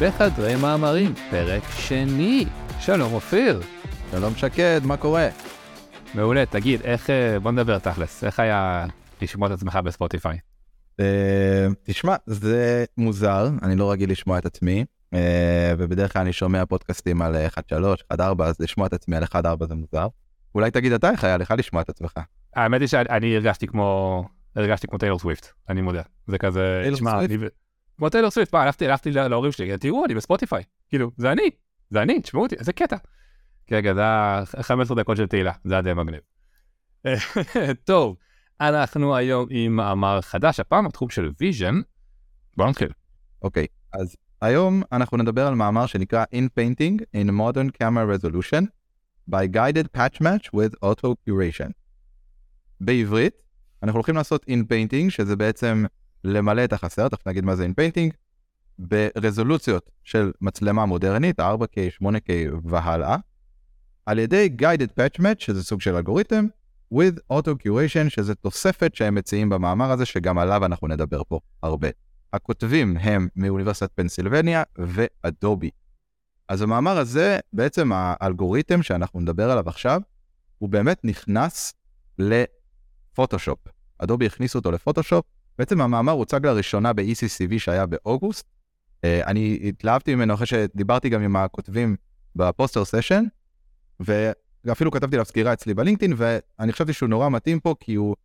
בחדרי מאמרים, פרק שני. שלום אופיר. שלום שקד, מה קורה? מעולה, תגיד, איך, אה, בוא נדבר תכלס, איך היה לשמוע את עצמך בספוטיפיי? אה, תשמע, זה מוזר, אני לא רגיל לשמוע את עצמי, אה, ובדרך כלל אני שומע פודקאסטים על 1.3, 1.4, אז לשמוע את עצמי על 1.4 זה מוזר. אולי תגיד אתה איך היה לך לשמוע את עצמך. האמת היא שאני הרגשתי כמו, הרגשתי כמו טיילור סוויפט, אני מודה. זה כזה, תשמע? אני- כמו טיילור סוויפט, מה, הלכתי, הלכתי להורים שלי, תראו, אני בספוטיפיי, כאילו, זה אני, זה אני, תשמעו אותי, איזה קטע. רגע, זה היה 15 דקות של תהילה, זה היה די מגניב. טוב, אנחנו היום עם מאמר חדש, הפעם בתחום של vision. בוא נתחיל. אוקיי, אז היום אנחנו נדבר על מאמר שנקרא Inpainting at Modern Camera Resolution by Guided Patch Match with Auto Curation. בעברית, אנחנו הולכים לעשות In Painting, שזה בעצם למלא את החסר, תכף נגיד מה זה Painting, ברזולוציות של מצלמה מודרנית, 4K, 8K והלאה, על ידי Guided Patch Match, שזה סוג של אלגוריתם, with Auto Curation, שזה תוספת שהם מציעים במאמר הזה, שגם עליו אנחנו נדבר פה הרבה. הכותבים הם מאוניברסיטת פנסילבניה ואדובי. אז המאמר הזה, בעצם האלגוריתם שאנחנו נדבר עליו עכשיו, הוא באמת נכנס לפוטושופ. אדובי הכניסו אותו לפוטושופ. בעצם המאמר הוצג לראשונה ב-ECCV שהיה באוגוסט. אה, אני התלהבתי ממנו אחרי שדיברתי גם עם הכותבים בפוסטר סשן, ואפילו כתבתי עליו סקירה אצלי בלינקדאין, ואני חשבתי שהוא נורא מתאים פה, כי הוא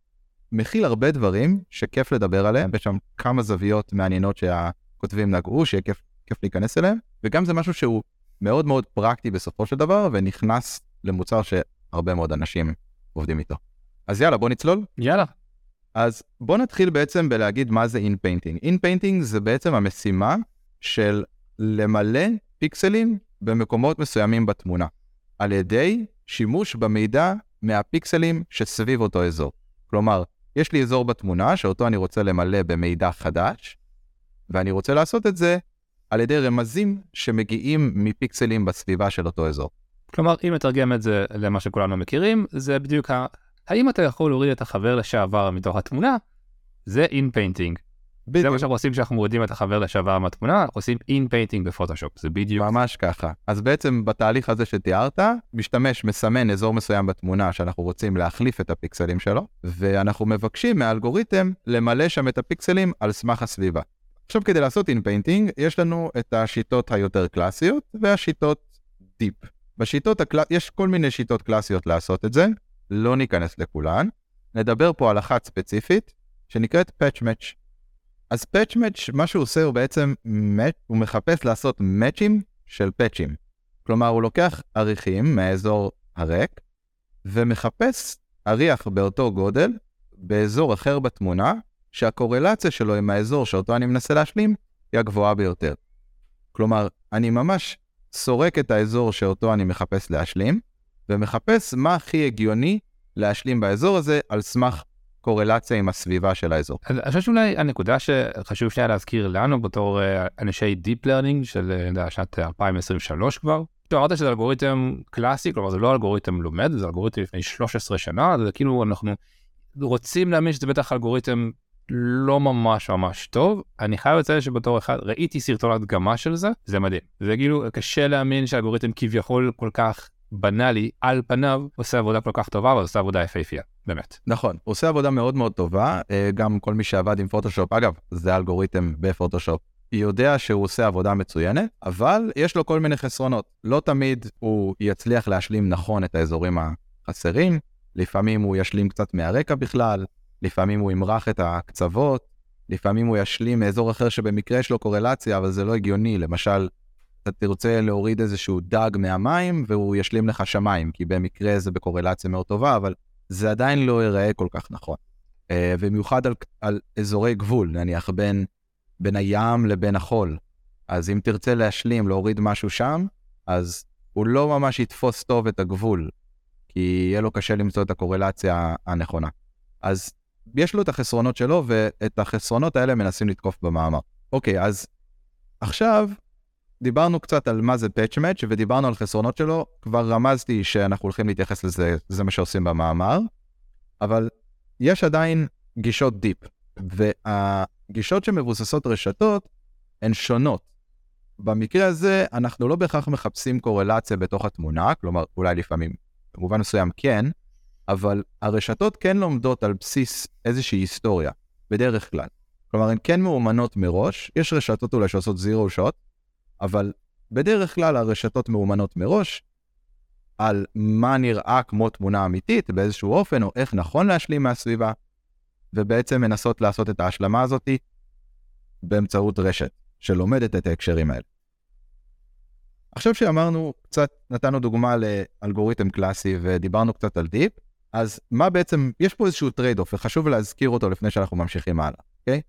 מכיל הרבה דברים שכיף לדבר עליהם, ויש שם כמה זוויות מעניינות שהכותבים נגעו, שיהיה כיף, כיף להיכנס אליהם, וגם זה משהו שהוא מאוד מאוד פרקטי בסופו של דבר, ונכנס למוצר שהרבה מאוד אנשים עובדים איתו. אז יאללה, בוא נצלול. יאללה. אז בוא נתחיל בעצם בלהגיד מה זה In Painting. In Painting זה בעצם המשימה של למלא פיקסלים במקומות מסוימים בתמונה, על ידי שימוש במידע מהפיקסלים שסביב אותו אזור. כלומר, יש לי אזור בתמונה שאותו אני רוצה למלא במידע חדש, ואני רוצה לעשות את זה על ידי רמזים שמגיעים מפיקסלים בסביבה של אותו אזור. כלומר, אם נתרגם את זה למה שכולנו מכירים, זה בדיוק. האם אתה יכול להוריד את החבר לשעבר מתוך התמונה? זה in painting. זה מה שאנחנו עושים כשאנחנו מורידים את החבר לשעבר מהתמונה, אנחנו עושים in painting בפוטושופ, זה בדיוק. ממש ככה. אז בעצם בתהליך הזה שתיארת, משתמש מסמן אזור מסוים בתמונה שאנחנו רוצים להחליף את הפיקסלים שלו, ואנחנו מבקשים מהאלגוריתם למלא שם את הפיקסלים על סמך הסביבה. עכשיו כדי לעשות in painting, יש לנו את השיטות היותר קלאסיות והשיטות דיפ. בשיטות הקל... יש כל מיני שיטות קלאסיות לעשות את זה, לא ניכנס לכולן. נדבר פה על אחת ספציפית, שנקראת patch match. אז patch match, מה שהוא עושה הוא בעצם, הוא מחפש לעשות מאצ'ים של פאצ'ים. כלומר, הוא לוקח עריכים מהאזור הריק, ומחפש עריח באותו גודל, באזור אחר בתמונה, שהקורלציה שלו עם האזור שאותו אני מנסה להשלים, היא הגבוהה ביותר. כלומר, אני ממש סורק את האזור שאותו אני מחפש להשלים, ומחפש מה הכי הגיוני להשלים באזור הזה על סמך קורלציה עם הסביבה של האזור. אז אני חושב שאולי הנקודה שחשוב שנייה להזכיר לנו בתור אה, אנשי Deep Learning של אה, שנת 2023 כבר. אתה אמרת שזה אלגוריתם קלאסי, כלומר זה לא אלגוריתם לומד, זה אלגוריתם לפני 13 שנה, זה כאילו אנחנו רוצים להאמין שזה בטח אלגוריתם לא ממש ממש טוב. אני חייב לציין שבתור אחד ראיתי סרטון הדגמה של זה, זה מדהים. זה כאילו קשה להאמין שאלגוריתם כביכול כל כך בנאלי על פניו עושה עבודה כל כך טובה ועושה עבודה יפהפייה, באמת. נכון, הוא עושה עבודה מאוד מאוד טובה, אה, גם כל מי שעבד עם פוטושופ, אגב, זה אלגוריתם בפוטושופ, יודע שהוא עושה עבודה מצוינת, אבל יש לו כל מיני חסרונות. לא תמיד הוא יצליח להשלים נכון את האזורים החסרים, לפעמים הוא ישלים קצת מהרקע בכלל, לפעמים הוא ימרח את הקצוות, לפעמים הוא ישלים מאזור אחר שבמקרה יש לו קורלציה, אבל זה לא הגיוני, למשל, אתה תרצה להוריד איזשהו דג מהמים והוא ישלים לך שמיים, כי במקרה זה בקורלציה מאוד טובה, אבל זה עדיין לא ייראה כל כך נכון. אה, במיוחד על, על אזורי גבול, נניח בין, בין הים לבין החול. אז אם תרצה להשלים, להוריד משהו שם, אז הוא לא ממש יתפוס טוב את הגבול, כי יהיה לו קשה למצוא את הקורלציה הנכונה. אז יש לו את החסרונות שלו, ואת החסרונות האלה מנסים לתקוף במאמר. אוקיי, אז עכשיו דיברנו קצת על מה זה patch match, ודיברנו על חסרונות שלו, כבר רמזתי שאנחנו הולכים להתייחס לזה, זה מה שעושים במאמר, אבל יש עדיין גישות דיפ, והגישות שמבוססות רשתות הן שונות. במקרה הזה אנחנו לא בהכרח מחפשים קורלציה בתוך התמונה, כלומר אולי לפעמים במובן מסוים כן, אבל הרשתות כן לומדות על בסיס איזושהי היסטוריה, בדרך כלל. כלומר, הן כן מאומנות מראש, יש רשתות אולי שעושות זירו שוט, אבל בדרך כלל הרשתות מאומנות מראש על מה נראה כמו תמונה אמיתית באיזשהו אופן, או איך נכון להשלים מהסביבה, ובעצם מנסות לעשות את ההשלמה הזאת באמצעות רשת שלומדת את ההקשרים האלה. עכשיו שאמרנו קצת, נתנו דוגמה לאלגוריתם קלאסי ודיברנו קצת על deep, אז מה בעצם, יש פה איזשהו trade off וחשוב להזכיר אותו לפני שאנחנו ממשיכים הלאה, אוקיי?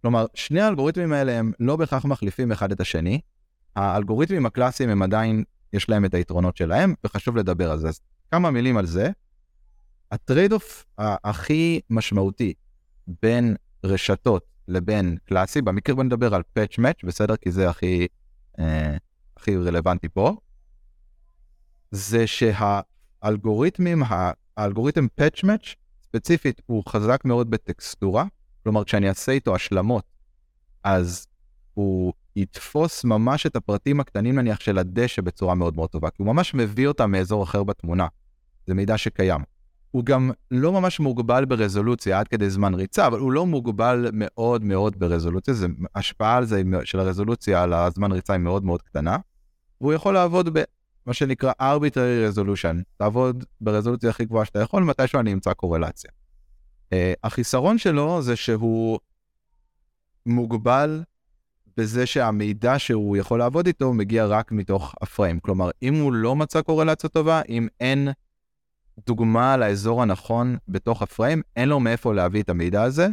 כלומר, שני האלגוריתמים האלה הם לא בהכרח מחליפים אחד את השני. האלגוריתמים הקלאסיים הם עדיין, יש להם את היתרונות שלהם, וחשוב לדבר על זה. אז כמה מילים על זה. ה trade off הכי משמעותי בין רשתות לבין קלאסי, במקרה בוא נדבר על patch match, בסדר? כי זה הכי, אה, הכי רלוונטי פה. זה שהאלגוריתמים, האלגוריתם patch match ספציפית הוא חזק מאוד בטקסטורה, כלומר כשאני אעשה איתו השלמות, אז הוא יתפוס ממש את הפרטים הקטנים נניח של הדשא בצורה מאוד מאוד טובה, כי הוא ממש מביא אותם מאזור אחר בתמונה. זה מידע שקיים. הוא גם לא ממש מוגבל ברזולוציה עד כדי זמן ריצה, אבל הוא לא מוגבל מאוד מאוד ברזולוציה, זה השפעה על זה של הרזולוציה על הזמן ריצה היא מאוד מאוד קטנה. והוא יכול לעבוד במה שנקרא arbitrary resolution, לעבוד ברזולוציה הכי גבוהה שאתה יכול, מתישהו אני אמצא קורלציה. Uh, החיסרון שלו זה שהוא מוגבל בזה שהמידע שהוא יכול לעבוד איתו מגיע רק מתוך הפריים. כלומר, אם הוא לא מצא קורלציה טובה, אם אין דוגמה לאזור הנכון בתוך הפריים, אין לו מאיפה להביא את המידע הזה,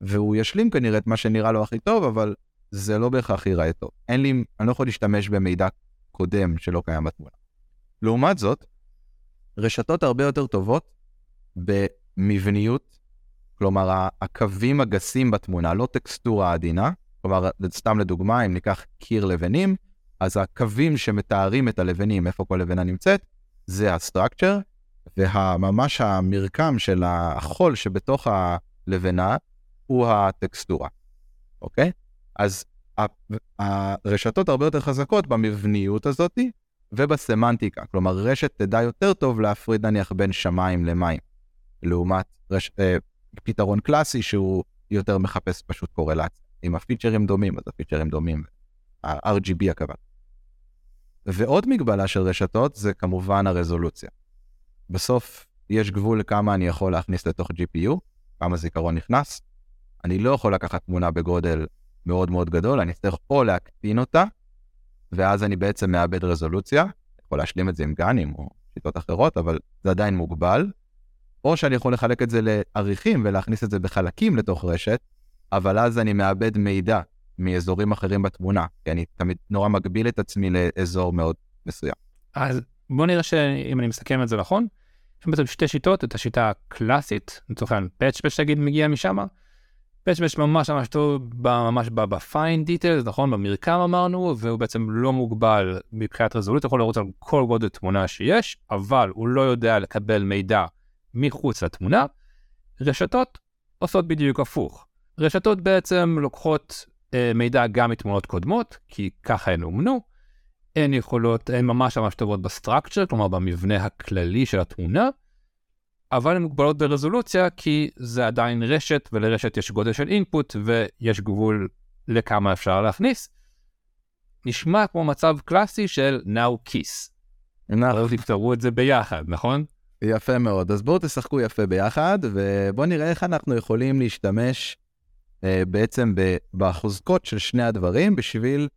והוא ישלים כנראה את מה שנראה לו הכי טוב, אבל זה לא בהכרח ייראה טוב. אין לי, אני לא יכול להשתמש במידע קודם שלא קיים בתמונה. לעומת זאת, רשתות הרבה יותר טובות במבניות, כלומר הקווים הגסים בתמונה, לא טקסטורה עדינה, כלומר, סתם לדוגמה, אם ניקח קיר לבנים, אז הקווים שמתארים את הלבנים, איפה כל לבנה נמצאת, זה הסטרקצ'ר, וממש המרקם של החול שבתוך הלבנה הוא הטקסטורה, אוקיי? אז הרשתות הרבה יותר חזקות במבניות הזאתי ובסמנטיקה, כלומר רשת תדע יותר טוב להפריד נניח בין שמיים למים, לעומת רש... אה, פתרון קלאסי שהוא יותר מחפש פשוט קורלציה. אם הפיצ'רים דומים, אז הפיצ'רים דומים, ה-RGB הכוונה. ועוד מגבלה של רשתות זה כמובן הרזולוציה. בסוף יש גבול לכמה אני יכול להכניס לתוך GPU, כמה זיכרון נכנס. אני לא יכול לקחת תמונה בגודל מאוד מאוד גדול, אני אצטרך או להקטין אותה, ואז אני בעצם מאבד רזולוציה, יכול להשלים את זה עם גאנים או שיטות אחרות, אבל זה עדיין מוגבל. או שאני יכול לחלק את זה לעריכים ולהכניס את זה בחלקים לתוך רשת, אבל אז אני מאבד מידע מאזורים אחרים בתמונה, כי אני תמיד נורא מגביל את עצמי לאזור מאוד מסוים. אז בוא נראה שאם אני מסכם את זה נכון, יש בעצם שתי שיטות, את השיטה הקלאסית, לצורך העניין patch match נגיד מגיע משם, patch match ממש ממש טוב ממש ב fine details, נכון? במרקם אמרנו, והוא בעצם לא מוגבל מבחינת רזולוציה, יכול לראות על כל גודל תמונה שיש, אבל הוא לא יודע לקבל מידע מחוץ לתמונה. רשתות עושות בדיוק הפוך. רשתות בעצם לוקחות אה, מידע גם מתמונות קודמות, כי ככה הן אומנו. הן יכולות, הן ממש ממש טובות בסטרקצ'ר, כלומר במבנה הכללי של התמונה, אבל הן מוגבלות ברזולוציה כי זה עדיין רשת, ולרשת יש גודל של אינפוט ויש גבול לכמה אפשר להכניס. נשמע כמו מצב קלאסי של now kiss. נכון. תפתרו את זה ביחד, נכון? יפה מאוד. אז בואו תשחקו יפה ביחד, ובואו נראה איך אנחנו יכולים להשתמש בעצם בחוזקות של שני הדברים בשביל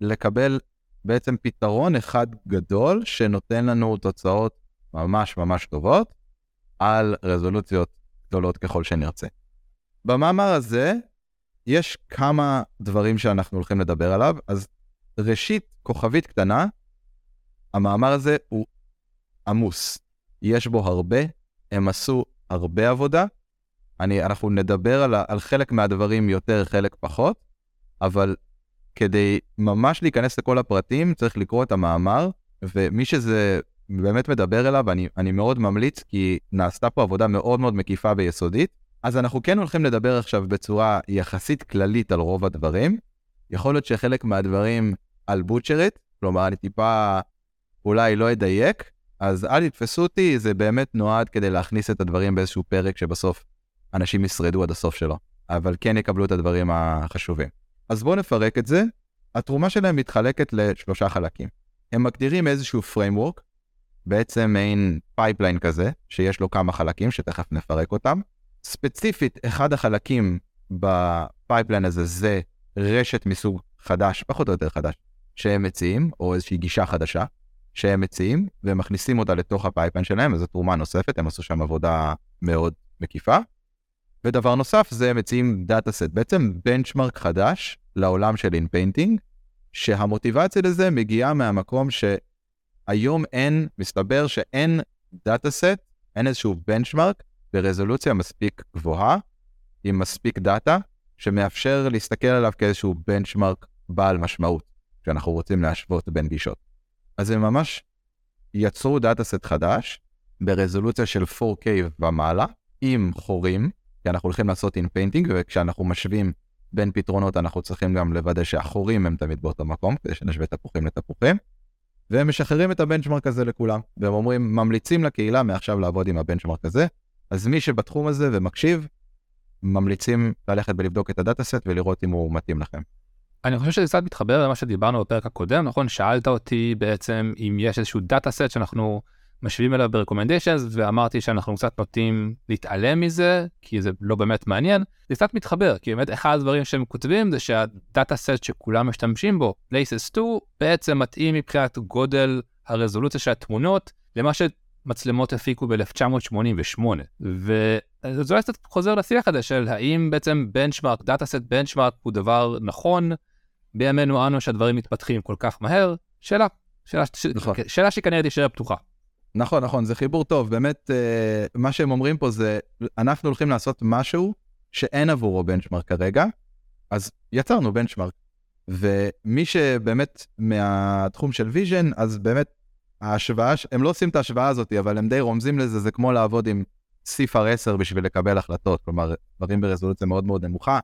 לקבל בעצם פתרון אחד גדול שנותן לנו תוצאות ממש ממש טובות על רזולוציות גדולות ככל שנרצה. במאמר הזה יש כמה דברים שאנחנו הולכים לדבר עליו, אז ראשית, כוכבית קטנה, המאמר הזה הוא עמוס. יש בו הרבה, הם עשו הרבה עבודה, אני, אנחנו נדבר על, על חלק מהדברים יותר, חלק פחות, אבל כדי ממש להיכנס לכל הפרטים, צריך לקרוא את המאמר, ומי שזה באמת מדבר אליו, אני, אני מאוד ממליץ, כי נעשתה פה עבודה מאוד מאוד מקיפה ויסודית. אז אנחנו כן הולכים לדבר עכשיו בצורה יחסית כללית על רוב הדברים. יכול להיות שחלק מהדברים I'll butcher it, כלומר אני טיפה אולי לא אדייק, אז אל תתפסו אותי, זה באמת נועד כדי להכניס את הדברים באיזשהו פרק שבסוף אנשים ישרדו עד הסוף שלו, אבל כן יקבלו את הדברים החשובים. אז בואו נפרק את זה. התרומה שלהם מתחלקת לשלושה חלקים. הם מגדירים איזשהו framework, בעצם מעין pipeline כזה, שיש לו כמה חלקים שתכף נפרק אותם. ספציפית, אחד החלקים ב pipeline הזה זה רשת מסוג חדש, פחות או יותר חדש, שהם מציעים, או איזושהי גישה חדשה שהם מציעים, והם מכניסים אותה לתוך ה pipeline שלהם, וזו תרומה נוספת, הם עשו שם עבודה מאוד מקיפה. ודבר נוסף זה מציעים dataset, בעצם benchmark חדש לעולם של inpainting, שהמוטיבציה לזה מגיעה מהמקום שהיום אין, מסתבר שאין dataset, אין איזשהו benchmark ברזולוציה מספיק גבוהה, עם מספיק data, שמאפשר להסתכל עליו כאיזשהו benchmark בעל משמעות, כשאנחנו רוצים להשוות בין גישות. אז הם ממש יצרו dataset חדש, ברזולוציה של 4K ומעלה, עם חורים, כי אנחנו הולכים לעשות inpainting, וכשאנחנו משווים בין פתרונות אנחנו צריכים גם לוודא שהחורים הם תמיד באותו מקום, כדי שנשווה תפוחים לתפוחים. והם משחררים את ה benchmark הזה לכולם, והם אומרים, ממליצים לקהילה מעכשיו לעבוד עם ה benchmark הזה, אז מי שבתחום הזה ומקשיב, ממליצים ללכת ולבדוק את ה dataset ולראות אם הוא מתאים לכם. אני חושב שזה קצת מתחבר למה שדיברנו בפרק הקודם, נכון? שאלת אותי בעצם אם יש איזשהו dataset שאנחנו משווים אליו ב-recommendations, ואמרתי שאנחנו קצת נוטים להתעלם מזה, כי זה לא באמת מעניין. זה קצת מתחבר, כי באמת אחד הדברים שהם כותבים זה שה dataset שכולם משתמשים בו, Places 2, בעצם מתאים מבחינת גודל הרזולוציה של התמונות למה שמצלמות הפיקו ב-1988. וזה קצת חוזר לשיח הזה של האם בעצם בנצ'מארק, דאטה סט בנצ'מארק הוא דבר נכון בימינו אנו שהדברים מתפתחים כל כך מהר? שאלה, שאלה, נכון. שאלה שכנראה תישאר פתוחה. נכון, נכון, זה חיבור טוב. באמת, אה, מה שהם אומרים פה זה, אנחנו הולכים לעשות משהו שאין עבורו בנצ'מרק כרגע, אז יצרנו benchmark. ומי שבאמת מהתחום של vision, אז באמת ההשוואה, הם לא עושים את ההשוואה הזאת, אבל הם די רומזים לזה, זה כמו לעבוד עם CIFAR 10 בשביל לקבל החלטות, כלומר, דברים ברזולוציה מאוד מאוד נמוכה.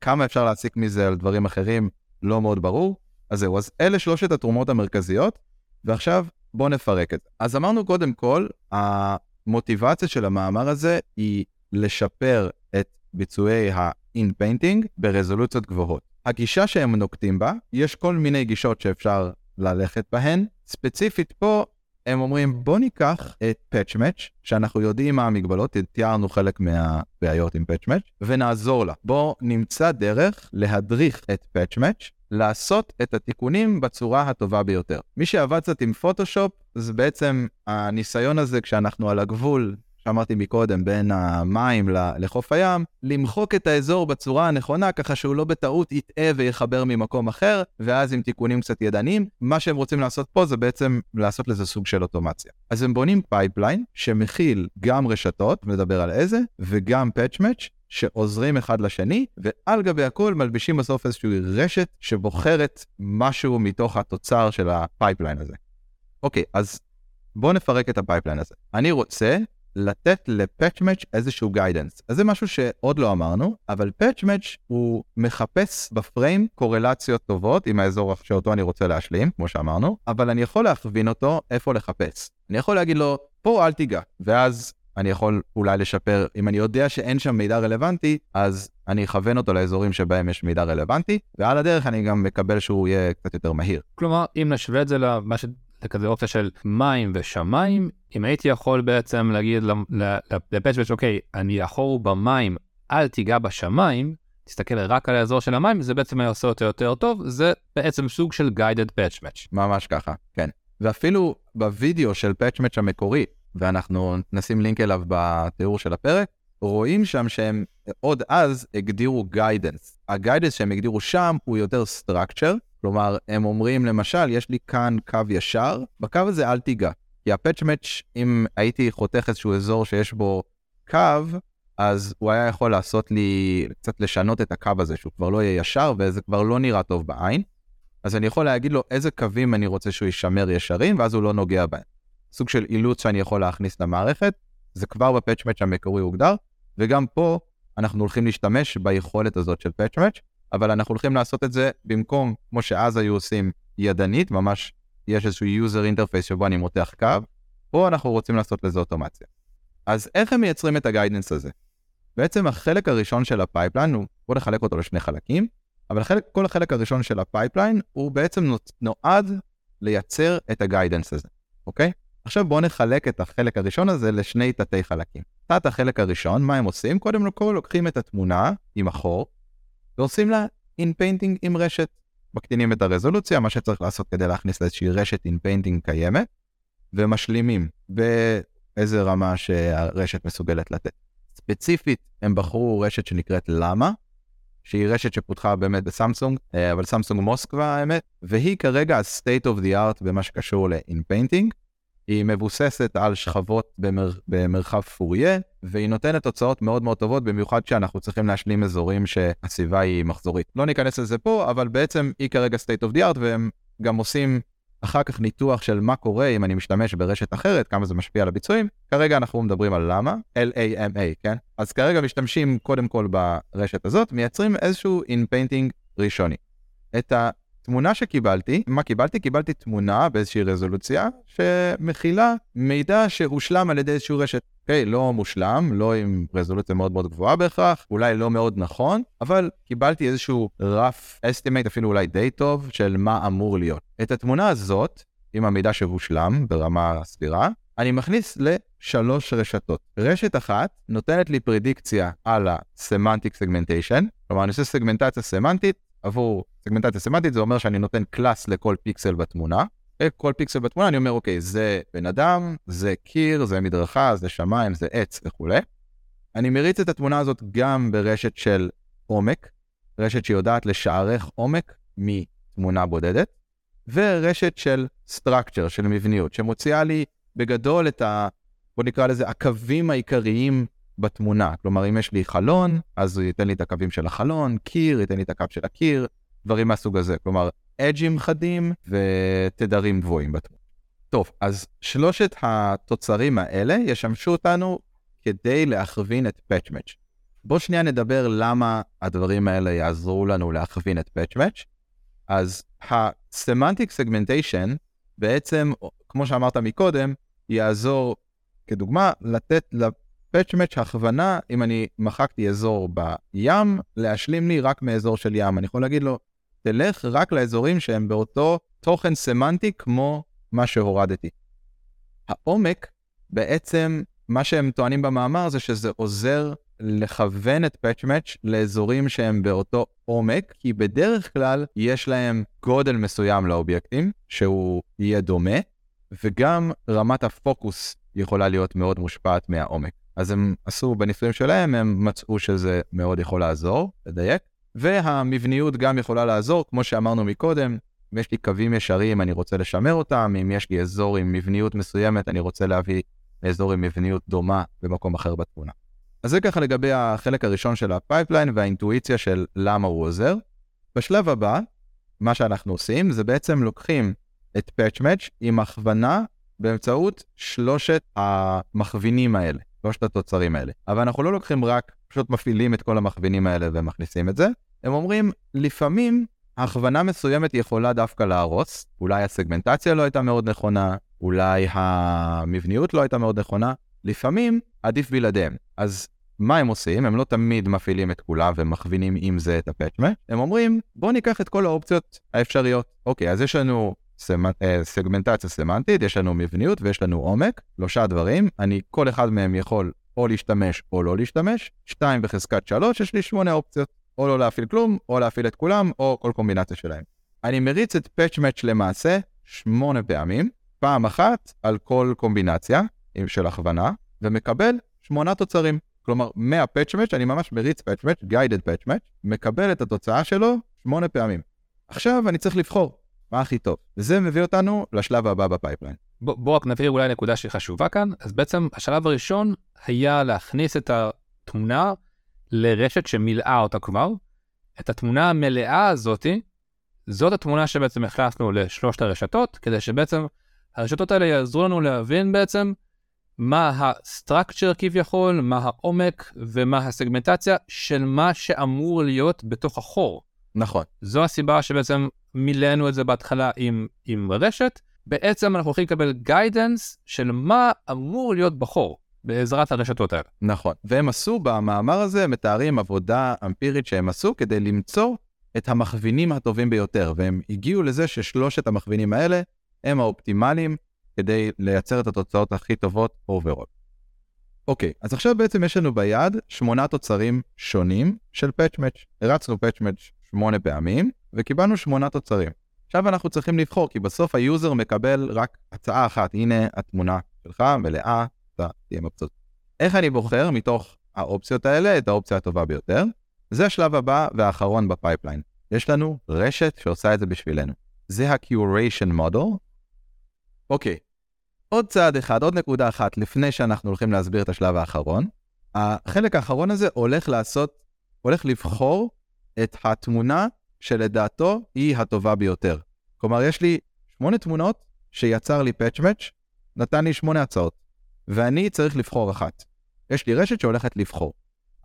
כמה אפשר להסיק מזה על דברים אחרים, לא מאוד ברור. אז זהו, אז אלה שלושת התרומות המרכזיות, ועכשיו בואו נפרק את זה. אז אמרנו קודם כל, המוטיבציה של המאמר הזה היא לשפר את ביצועי ה-in-painting ברזולוציות גבוהות. הגישה שהם נוקטים בה, יש כל מיני גישות שאפשר ללכת בהן. ספציפית פה, הם אומרים בוא ניקח את patch שאנחנו יודעים מה המגבלות, תיארנו חלק מהבעיות עם patch ונעזור לה. בוא נמצא דרך להדריך את patch לעשות את התיקונים בצורה הטובה ביותר. מי שעבד קצת עם פוטושופ, זה בעצם הניסיון הזה כשאנחנו על הגבול, שאמרתי מקודם, בין המים לחוף הים, למחוק את האזור בצורה הנכונה, ככה שהוא לא בטעות יטעה ויחבר ממקום אחר, ואז עם תיקונים קצת ידניים, מה שהם רוצים לעשות פה זה בעצם לעשות לזה סוג של אוטומציה. אז הם בונים pipeline שמכיל גם רשתות, מדבר על איזה, וגם match, שעוזרים אחד לשני, ועל גבי הכל מלבישים בסוף איזושהי רשת שבוחרת משהו מתוך התוצר של ה pipeline הזה. אוקיי, אז בואו נפרק את ה pipeline הזה. אני רוצה לתת match איזשהו guidance. אז זה משהו שעוד לא אמרנו, אבל match הוא מחפש בפריים קורלציות טובות עם האזור שאותו אני רוצה להשלים, כמו שאמרנו, אבל אני יכול להכווין אותו איפה לחפש. אני יכול להגיד לו, פה אל תיגע, ואז אני יכול אולי לשפר, אם אני יודע שאין שם מידע רלוונטי, אז אני אכוון אותו לאזורים שבהם יש מידע רלוונטי, ועל הדרך אני גם מקבל שהוא יהיה קצת יותר מהיר. כלומר, אם נשווה את זה למה ש... לכזה אופציה של מים ושמיים, אם הייתי יכול בעצם להגיד ל patch match, אוקיי, אני החור במים, אל תיגע בשמיים, תסתכל רק על האזור של המים, זה בעצם היה עושה אותו יותר טוב, זה בעצם סוג של guided patch match. ממש ככה, כן. ואפילו בווידאו של patch match המקורי, ואנחנו נשים לינק אליו בתיאור של הפרק, רואים שם שהם עוד אז הגדירו guidance. ה guidance שהם הגדירו שם הוא יותר structure, כלומר, הם אומרים למשל, יש לי כאן קו ישר, בקו הזה אל תיגע. כי הפאצ' מאץ', אם הייתי חותך איזשהו אזור שיש בו קו, אז הוא היה יכול לעשות לי, קצת לשנות את הקו הזה, שהוא כבר לא יהיה ישר, וזה כבר לא נראה טוב בעין. אז אני יכול להגיד לו איזה קווים אני רוצה שהוא יישמר ישרים, ואז הוא לא נוגע בהם. סוג של אילוץ שאני יכול להכניס למערכת, זה כבר בפאצ' מאץ' המקורי הוגדר, וגם פה אנחנו הולכים להשתמש ביכולת הזאת של פאצ' מאץ', אבל אנחנו הולכים לעשות את זה במקום, כמו שאז היו עושים, ידנית, ממש יש איזשהו user interface שבו אני מותח קו, פה אנחנו רוצים לעשות לזה אוטומציה. אז איך הם מייצרים את ה guidance הזה? בעצם החלק הראשון של ה pipeline, הוא, בוא נחלק אותו לשני חלקים, אבל החלק, כל החלק הראשון של ה pipeline הוא בעצם נועד לייצר את ה guidance הזה, אוקיי? עכשיו בואו נחלק את החלק הראשון הזה לשני תתי חלקים. תת החלק הראשון, מה הם עושים? קודם כל לוקחים את התמונה עם החור, ועושים לה inpainting עם רשת. מקטינים את הרזולוציה, מה שצריך לעשות כדי להכניס לאיזושהי רשת inpainting קיימת, ומשלימים באיזה רמה שהרשת מסוגלת לתת. ספציפית, הם בחרו רשת שנקראת LaMa, שהיא רשת שפותחה באמת בסמסונג, אה, אבל סמסונג מוסקבה האמת, והיא כרגע ה-state of the art במה שקשור ל-in-painting. היא מבוססת על שכבות במר... במרחב פוריה, והיא נותנת תוצאות מאוד מאוד טובות, במיוחד כשאנחנו צריכים להשלים אזורים שהסביבה היא מחזורית. לא ניכנס לזה פה, אבל בעצם היא כרגע state of the art, והם גם עושים אחר כך ניתוח של מה קורה אם אני משתמש ברשת אחרת, כמה זה משפיע על הביצועים. כרגע אנחנו מדברים על LaMa, L-A-M-A, כן? אז כרגע משתמשים קודם כל ברשת הזאת, מייצרים איזשהו in-painting ראשוני. את התמונה שקיבלתי, מה קיבלתי? קיבלתי תמונה באיזושהי רזולוציה שמכילה מידע שהושלם על ידי איזושהי רשת. אוקיי, okay, לא מושלם, לא עם רזולוציה מאוד מאוד גבוהה בהכרח, אולי לא מאוד נכון, אבל קיבלתי איזשהו rough estimate, אפילו אולי די טוב, של מה אמור להיות. את התמונה הזאת, עם המידע שהושלם ברמה סבירה, אני מכניס לשלוש רשתות. רשת אחת נותנת לי פרדיקציה על ה-semantic segmentation, כלומר אני עושה סגמנטציה סמנטית עבור סגמנטציה סמנטית, זה אומר שאני נותן קלאס לכל פיקסל בתמונה. כל פיקסל בתמונה אני אומר, אוקיי, זה בן אדם, זה קיר, זה מדרכה, זה שמיים, זה עץ וכולי. אני מריץ את התמונה הזאת גם ברשת של עומק, רשת שיודעת לשערך עומק מתמונה בודדת, ורשת של structure, של מבניות, שמוציאה לי בגדול את ה... בוא נקרא לזה הקווים העיקריים בתמונה. כלומר, אם יש לי חלון, אז הוא ייתן לי את הקווים של החלון, קיר, ייתן לי את הקו של הקיר, דברים מהסוג הזה. כלומר, אג'ים חדים ותדרים גבוהים בתמונה. טוב, אז שלושת התוצרים האלה ישמשו אותנו כדי להכווין את match. בואו שנייה נדבר למה הדברים האלה יעזרו לנו להכווין את match. אז ה-semantic segmentation בעצם, כמו שאמרת מקודם, יעזור, כדוגמה, לתת ל-patch match הכוונה, אם אני מחקתי אזור בים, להשלים לי רק מאזור של ים. אני יכול להגיד לו, תלך רק לאזורים שהם באותו תוכן סמנטי כמו מה שהורדתי. העומק, בעצם, מה שהם טוענים במאמר זה שזה עוזר לכוון את patch match לאזורים שהם באותו עומק, כי בדרך כלל יש להם גודל מסוים לאובייקטים, שהוא יהיה דומה, וגם רמת הפוקוס יכולה להיות מאוד מושפעת מהעומק. אז הם עשו בניסויים שלהם, הם מצאו שזה מאוד יכול לעזור, לדייק. והמבניות גם יכולה לעזור, כמו שאמרנו מקודם, אם יש לי קווים ישרים, אני רוצה לשמר אותם, אם יש לי אזור עם מבניות מסוימת, אני רוצה להביא לאזור עם מבניות דומה במקום אחר בתמונה. אז זה ככה לגבי החלק הראשון של ה pipeline והאינטואיציה של למה הוא עוזר. בשלב הבא, מה שאנחנו עושים זה בעצם לוקחים את match עם הכוונה באמצעות שלושת המכווינים האלה, שלושת התוצרים האלה. אבל אנחנו לא לוקחים רק, פשוט מפעילים את כל המכווינים האלה ומכניסים את זה, הם אומרים, לפעמים הכוונה מסוימת יכולה דווקא להרוס, אולי הסגמנטציה לא הייתה מאוד נכונה, אולי המבניות לא הייתה מאוד נכונה, לפעמים עדיף בלעדיהם. אז מה הם עושים? הם לא תמיד מפעילים את כולם ומכווינים עם זה את הפאצ'מט, הם אומרים, בואו ניקח את כל האופציות האפשריות. אוקיי, אז יש לנו אה, סגמנטציה סמנטית, יש לנו מבניות ויש לנו עומק, שלושה דברים, אני, כל אחד מהם יכול או להשתמש או לא להשתמש, שתיים בחזקת שלוש, יש לי שמונה אופציות. או לא להפעיל כלום, או להפעיל את כולם, או כל קומבינציה שלהם. אני מריץ את patch match למעשה שמונה פעמים, פעם אחת על כל קומבינציה של הכוונה, ומקבל שמונה תוצרים. כלומר, מה-patch אני ממש מריץ patch match, guided patch match, מקבל את התוצאה שלו שמונה פעמים. עכשיו אני צריך לבחור מה הכי טוב. וזה מביא אותנו לשלב הבא ב pipeline. בוא, בוא רק נבהיר אולי נקודה שהיא חשובה כאן. אז בעצם השלב הראשון היה להכניס את התמונה לרשת שמילאה אותה כבר. את התמונה המלאה הזאתי, זאת התמונה שבעצם הכנסנו לשלושת הרשתות, כדי שבעצם הרשתות האלה יעזרו לנו להבין בעצם מה ה structure כביכול, מה העומק ומה הסגמנטציה של מה שאמור להיות בתוך החור. נכון. זו הסיבה שבעצם מילאנו את זה בהתחלה עם, עם רשת, בעצם אנחנו הולכים לקבל guidance של מה אמור להיות בחור בעזרת הרשתות האלה. נכון, והם עשו במאמר הזה, הם מתארים עבודה אמפירית שהם עשו כדי למצוא את המכווינים הטובים ביותר, והם הגיעו לזה ששלושת המכווינים האלה הם האופטימליים כדי לייצר את התוצאות הכי טובות overall. אוקיי, אז עכשיו בעצם יש לנו ביד שמונה תוצרים שונים של PatchMatch. הרצנו PatchMatch שמונה פעמים, וקיבלנו שמונה תוצרים. עכשיו אנחנו צריכים לבחור, כי בסוף ה-user מקבל רק הצעה אחת, הנה התמונה שלך, מלאה, אתה תהיה מבסוט. איך אני בוחר מתוך האופציות האלה את האופציה הטובה ביותר? זה השלב הבא והאחרון ב-pipeline. יש לנו רשת שעושה את זה בשבילנו. זה ה-Curation Model. אוקיי, עוד צעד אחד, עוד נקודה אחת, לפני שאנחנו הולכים להסביר את השלב האחרון. החלק האחרון הזה הולך לעשות, הולך לבחור את התמונה שלדעתו היא הטובה ביותר. כלומר, יש לי שמונה תמונות שיצר לי PatchMatch, נתן לי שמונה הצעות, ואני צריך לבחור אחת. יש לי רשת שהולכת לבחור,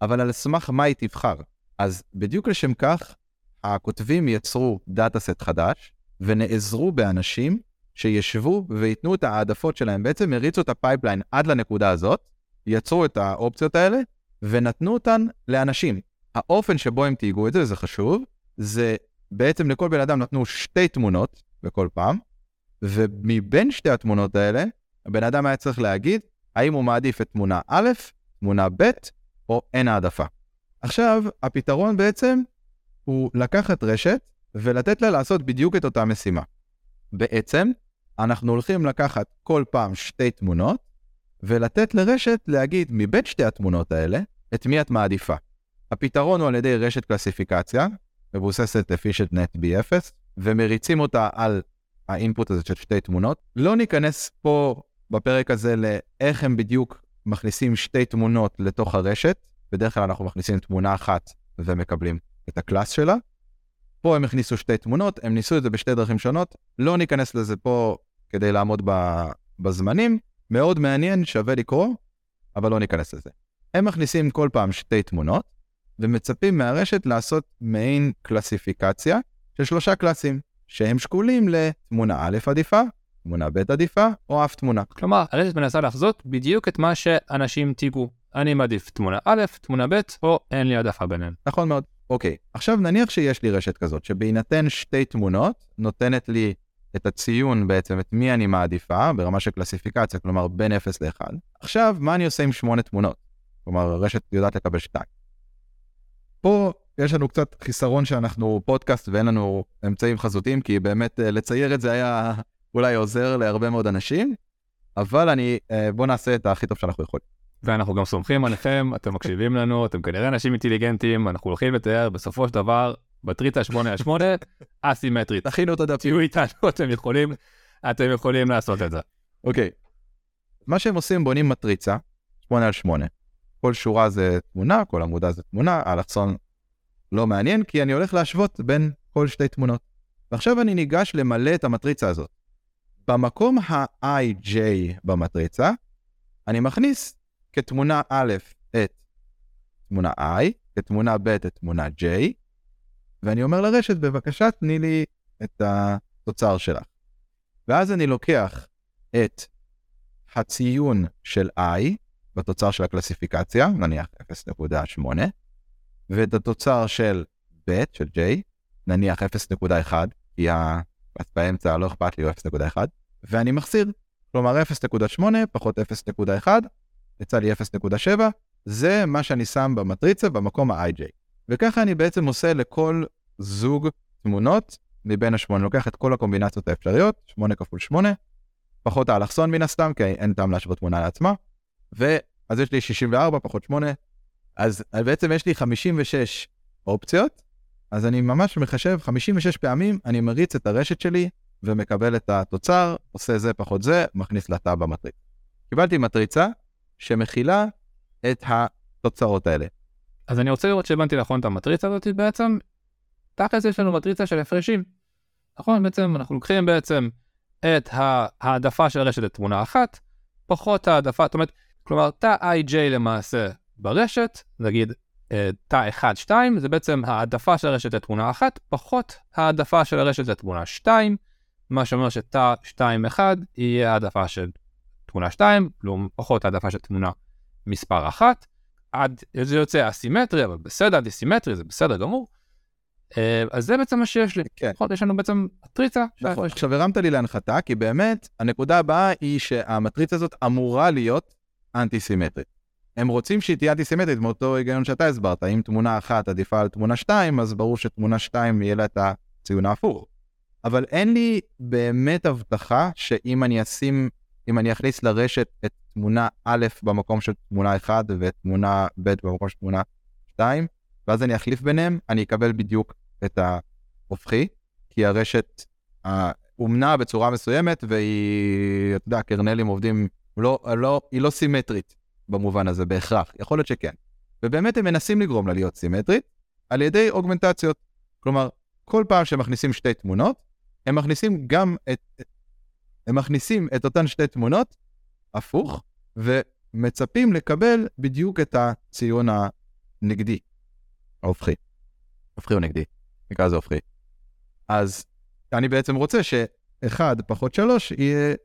אבל על סמך מה היא תבחר? אז בדיוק לשם כך, הכותבים יצרו dataset חדש, ונעזרו באנשים שישבו וייתנו את העדפות שלהם, בעצם הריצו את ה-pipeline עד לנקודה הזאת, יצרו את האופציות האלה, ונתנו אותן לאנשים. האופן שבו הם תייגו את זה, זה חשוב, זה בעצם לכל בן אדם נתנו שתי תמונות בכל פעם, ומבין שתי התמונות האלה, הבן אדם היה צריך להגיד האם הוא מעדיף את תמונה א', תמונה ב', או אין העדפה. עכשיו, הפתרון בעצם הוא לקחת רשת ולתת לה לעשות בדיוק את אותה משימה. בעצם, אנחנו הולכים לקחת כל פעם שתי תמונות, ולתת לרשת להגיד מבין שתי התמונות האלה, את מי את מעדיפה. הפתרון הוא על ידי רשת קלסיפיקציה, מבוססת efficient net b0, ומריצים אותה על האינפוט הזה של שתי תמונות. לא ניכנס פה בפרק הזה לאיך הם בדיוק מכניסים שתי תמונות לתוך הרשת, בדרך כלל אנחנו מכניסים תמונה אחת ומקבלים את הקלאס שלה. פה הם הכניסו שתי תמונות, הם ניסו את זה בשתי דרכים שונות, לא ניכנס לזה פה כדי לעמוד בזמנים, מאוד מעניין, שווה לקרוא, אבל לא ניכנס לזה. הם מכניסים כל פעם שתי תמונות, ומצפים מהרשת לעשות מעין קלסיפיקציה של שלושה קלאסים, שהם שקולים לתמונה א' עדיפה, תמונה ב' עדיפה, או אף תמונה. כלומר, הרשת מנסה לחזות בדיוק את מה שאנשים תיגעו. אני מעדיף תמונה א', תמונה ב', או אין לי העדפה ביניהם. נכון מאוד. אוקיי, עכשיו נניח שיש לי רשת כזאת, שבהינתן שתי תמונות, נותנת לי את הציון בעצם, את מי אני מעדיפה, ברמה של קלסיפיקציה, כלומר בין 0 ל-1. עכשיו, מה אני עושה עם שמונה תמונות? כלומר, הרשת יודעת לקבל שתיים. פה יש לנו קצת חיסרון שאנחנו פודקאסט ואין לנו אמצעים חזותיים, כי באמת אה, לצייר את זה היה אולי עוזר להרבה מאוד אנשים, אבל אני, אה, בוא נעשה את הכי טוב שאנחנו יכולים. ואנחנו גם סומכים עליכם, אתם מקשיבים לנו, אתם כנראה אנשים אינטליגנטים, אנחנו הולכים לתאר בסופו של דבר מטריצה 8 על 8 אסימטרית. תכינו את הדף. תהיו איתנו, אתם יכולים, אתם יכולים לעשות את זה. אוקיי. מה שהם עושים, בונים מטריצה, 8 על 8. כל שורה זה תמונה, כל עמודה זה תמונה, האלכסון לא מעניין, כי אני הולך להשוות בין כל שתי תמונות. ועכשיו אני ניגש למלא את המטריצה הזאת. במקום ה-ij במטריצה, אני מכניס כתמונה א' את תמונה i, כתמונה ב' את תמונה j, ואני אומר לרשת, בבקשה תני לי את התוצר שלך. ואז אני לוקח את הציון של i בתוצר של הקלסיפיקציה, נניח 0.8, ואת התוצר של ב', של j, נניח 0.1, כי באמצע לא אכפת לי, הוא 0.1, ואני מחסיר. כלומר 0.8 פחות 0.1, יצא לי 0.7, זה מה שאני שם במטריצה במקום ה-ij. וככה אני בעצם עושה לכל זוג תמונות מבין השמונה, לוקח את כל הקומבינציות האפשריות, 8 כפול 8, פחות האלכסון מן הסתם, כי אין טעם להשוות תמונה לעצמה, ואז יש לי 64 פחות 8, אז בעצם יש לי 56 אופציות, אז אני ממש מחשב 56 פעמים, אני מריץ את הרשת שלי ומקבל את התוצר, עושה זה פחות זה, מכניס לתא במטריצה. קיבלתי מטריצה שמכילה את התוצאות האלה. אז אני רוצה לראות שהבנתי נכון את המטריצה הזאת בעצם. תכלס יש לנו מטריצה של הפרשים. נכון? בעצם אנחנו לוקחים בעצם את העדפה של הרשת לתמונה אחת, פחות העדפה, זאת אומרת, כלומר תא ij למעשה ברשת, נגיד אה, תא 1, 2, זה בעצם העדפה של הרשת לתמונה 1, פחות העדפה של הרשת לתמונה 2, מה שאומר שתא 2, 1 יהיה העדפה של תמונה 2, כלום פחות העדפה של תמונה מספר 1. עד, זה יוצא אסימטרי, אבל בסדר, אנטי-סימטרי, זה בסדר גמור. אה, אז זה בעצם מה שיש לי. כן. נכון, יש לנו בעצם מטריצה. נכון. עכשיו הרמת לי להנחתה, כי באמת, הנקודה הבאה היא שהמטריצה הזאת אמורה להיות אנטי-סימטרית. הם רוצים שהיא תהיה אנטי-סימטרית מאותו היגיון שאתה הסברת. אם תמונה אחת עדיפה על תמונה שתיים, אז ברור שתמונה שתיים יהיה לה את הציון ההפוך. אבל אין לי באמת הבטחה שאם אני אשים, אם אני אכניס לרשת את תמונה א' במקום של תמונה 1 ותמונה ב' במקום של תמונה 2, ואז אני אחליף ביניהם, אני אקבל בדיוק את ההופכי, כי הרשת אה, אומנה בצורה מסוימת והיא, אתה יודע, קרנלים עובדים, לא, לא, היא לא סימטרית במובן הזה בהכרח, יכול להיות שכן. ובאמת הם מנסים לגרום לה להיות סימטרית על ידי אוגמנטציות. כלומר, כל פעם שהם מכניסים שתי תמונות, הם מכניסים גם את, הם מכניסים את אותן שתי תמונות הפוך, ומצפים לקבל בדיוק את הציון הנגדי, ההופכי. הופכי או נגדי, נקרא לזה הופכי. אז אני בעצם רוצה ש-1 פחות 3 יהיה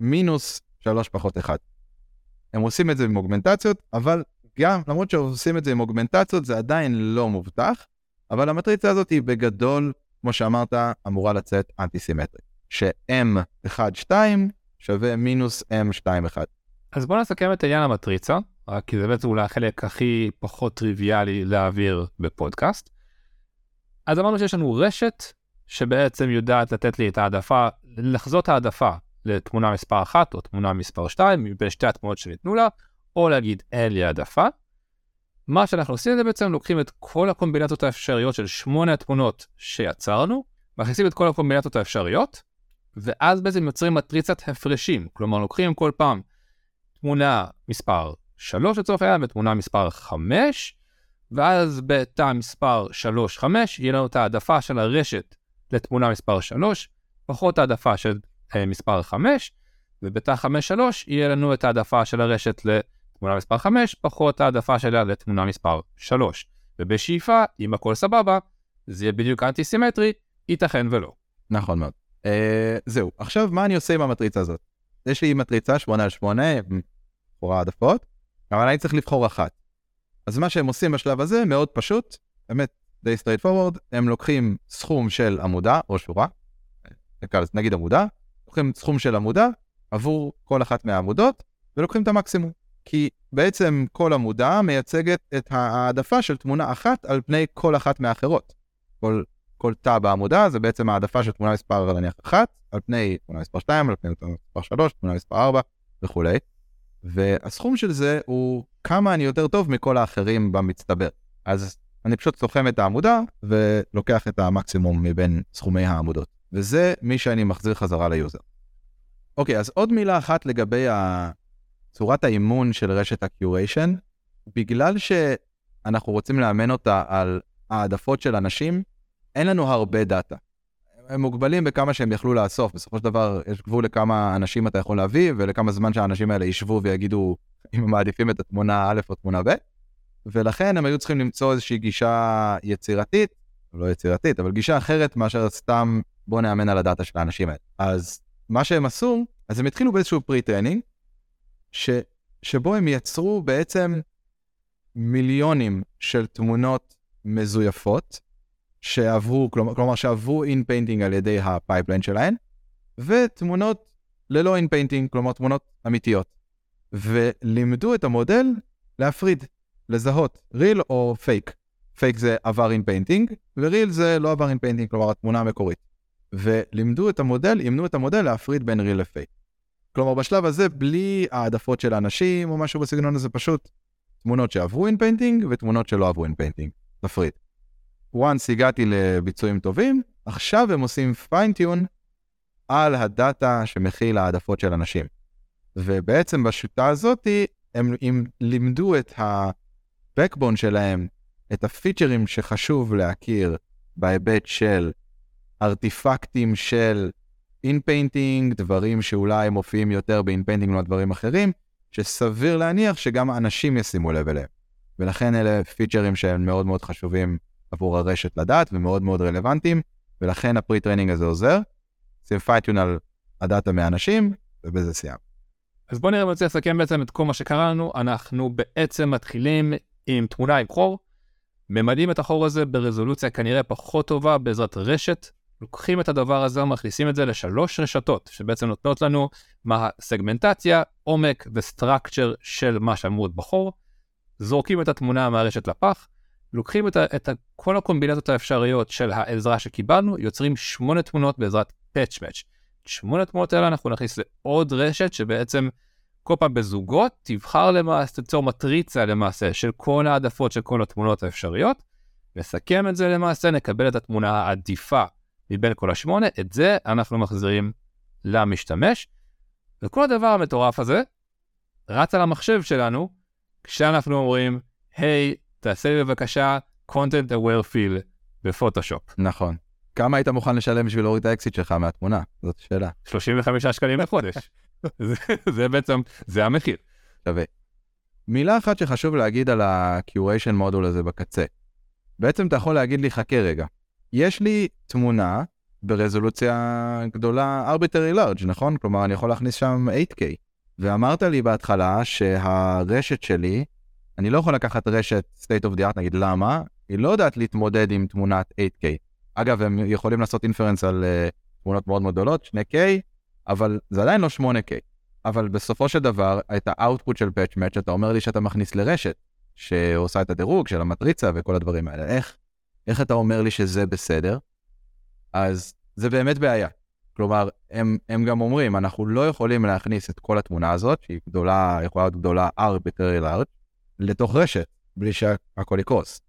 מינוס 3 פחות 1. הם עושים את זה עם אוגמנטציות, אבל גם, למרות שעושים את זה עם אוגמנטציות, זה עדיין לא מובטח, אבל המטריצה הזאת היא בגדול, כמו שאמרת, אמורה לצאת אנטי-סימטרית. ש-M1-2 שווה מינוס M2-1. אז בוא נסכם את עניין המטריצה, רק כי זה בעצם אולי החלק הכי פחות טריוויאלי להעביר בפודקאסט. אז אמרנו שיש לנו רשת שבעצם יודעת לתת לי את העדפה, לחזות העדפה לתמונה מספר 1 או תמונה מספר 2 מבין שתי התמונות שניתנו לה, או להגיד אין לי העדפה. מה שאנחנו עושים זה בעצם לוקחים את כל הקומבינציות האפשריות של שמונה התמונות שיצרנו, מכניסים את כל הקומבינציות האפשריות, ואז בעצם יוצרים מטריצת הפרשים, כלומר לוקחים כל פעם תמונה מספר 3 לצורך העניין ותמונה מספר 5, ואז בתא מספר 3-5 יהיה לנו את העדפה של הרשת לתמונה מספר 3, פחות העדפה של מספר 5, ובתא 5-3 יהיה לנו את העדפה של הרשת לתמונה מספר 5, פחות העדפה שלה לתמונה מספר 3. ובשאיפה, אם הכל סבבה, זה יהיה בדיוק אנטי סימטרי, ייתכן ולא. נכון מאוד. אה, זהו, עכשיו מה אני עושה עם המטריצה הזאת? יש לי מטריצה 8 על 8, לכאורה העדפות, אבל אני צריך לבחור אחת. אז מה שהם עושים בשלב הזה מאוד פשוט, באמת די straight forward, הם לוקחים סכום של עמודה או שורה, נגיד עמודה, לוקחים סכום של עמודה עבור כל אחת מהעמודות ולוקחים את המקסימום. כי בעצם כל עמודה מייצגת את העדפה של תמונה אחת על פני כל אחת מהאחרות. כל, כל תא בעמודה זה בעצם העדפה של תמונה מספר נניח אחת על פני תמונה מספר 2, על פני תמונה מספר 3, תמונה מספר 4 וכולי. והסכום של זה הוא כמה אני יותר טוב מכל האחרים במצטבר. אז אני פשוט סוכם את העמודה ולוקח את המקסימום מבין סכומי העמודות. וזה מי שאני מחזיר חזרה ל-user. אוקיי, אז עוד מילה אחת לגבי צורת האימון של רשת ה-Curation. בגלל שאנחנו רוצים לאמן אותה על העדפות של אנשים, אין לנו הרבה דאטה. הם מוגבלים בכמה שהם יכלו לאסוף, בסופו של דבר יש גבול לכמה אנשים אתה יכול להביא ולכמה זמן שהאנשים האלה ישבו ויגידו אם הם מעדיפים את התמונה א' או תמונה ב', ולכן הם היו צריכים למצוא איזושהי גישה יצירתית, לא יצירתית, אבל גישה אחרת מאשר סתם בוא נאמן על הדאטה של האנשים האלה. אז מה שהם עשו, אז הם התחילו באיזשהו pre-training, ש, שבו הם יצרו בעצם מיליונים של תמונות מזויפות, שעברו, כלומר, כלומר שעברו inpainting על ידי ה-pipeline שלהן, ותמונות ללא inpainting, כלומר תמונות אמיתיות. ולימדו את המודל להפריד, לזהות, real או פייק. פייק זה עבר inpainting, ו-real זה לא עבר inpainting, כלומר התמונה המקורית. ולימדו את המודל, אימנו את המודל להפריד בין real ל-fake. כלומר בשלב הזה בלי העדפות של האנשים או משהו בסגנון הזה, פשוט תמונות שעברו inpainting ותמונות שלא עברו inpainting. תפריד. once הגעתי לביצועים טובים, עכשיו הם עושים fine-tune על הדאטה שמכיל העדפות של אנשים. ובעצם בשיטה הזאת הם, הם לימדו את ה-backbone שלהם, את ה-features שחשוב להכיר בהיבט של ארטיפקטים של inpainting, דברים שאולי מופיעים יותר ב-inpainting או דברים אחרים, שסביר להניח שגם אנשים ישימו לב אליהם. ולכן אלה features שהם מאוד מאוד חשובים עבור הרשת לדעת ומאוד מאוד רלוונטיים, ולכן ה-pre-training הזה עוזר. שים fine-tune על הדאטה מהאנשים, ובזה סיימת. אז בוא נראה אם רוצה לסכם בעצם את כל מה שקרה לנו. אנחנו בעצם מתחילים עם תמונה עם חור, ממדים את החור הזה ברזולוציה כנראה פחות טובה בעזרת רשת, לוקחים את הדבר הזה ומכניסים את זה לשלוש רשתות, שבעצם נותנות לנו מה הסגמנטציה, עומק וסטרקצ'ר של מה שאמור להיות בחור, זורקים את התמונה מהרשת לפח, לוקחים את, ה, את ה, כל הקומבינציות האפשריות של העזרה שקיבלנו, יוצרים שמונה תמונות בעזרת patch match. שמונה תמונות האלה אנחנו נכניס לעוד רשת שבעצם כל פעם בזוגות תבחר למעשה, תיצור מטריצה למעשה של כל העדפות של כל התמונות האפשריות, נסכם את זה למעשה, נקבל את התמונה העדיפה מבין כל השמונה, את זה אנחנו מחזירים למשתמש. וכל הדבר המטורף הזה רץ על המחשב שלנו כשאנחנו אומרים, היי, hey, תעשה לי בבקשה content aware fill בפוטושופ. נכון. כמה היית מוכן לשלם בשביל להוריד את האקסיט שלך מהתמונה? זאת שאלה. 35 שקלים לחודש. זה, זה בעצם, זה המחיר. שווה. מילה אחת שחשוב להגיד על ה-Curation מודול הזה בקצה. בעצם אתה יכול להגיד לי, חכה רגע, יש לי תמונה ברזולוציה גדולה arbitrary large, נכון? כלומר, אני יכול להכניס שם 8K. ואמרת לי בהתחלה שהרשת שלי, אני לא יכול לקחת רשת state of the art, נגיד למה? היא לא יודעת להתמודד עם תמונת 8K. אגב, הם יכולים לעשות אינפרנס על uh, תמונות מאוד מאוד גדולות, 2K, אבל זה עדיין לא 8K. אבל בסופו של דבר, את האאוטפוט של patch match, אתה אומר לי שאתה מכניס לרשת, שעושה את הדירוג של המטריצה וכל הדברים האלה. איך, איך אתה אומר לי שזה בסדר? אז זה באמת בעיה. כלומר, הם, הם גם אומרים, אנחנו לא יכולים להכניס את כל התמונה הזאת, שהיא גדולה, יכולה להיות גדולה arbitrary large, לתוך רשת, בלי שהכל יקרוס.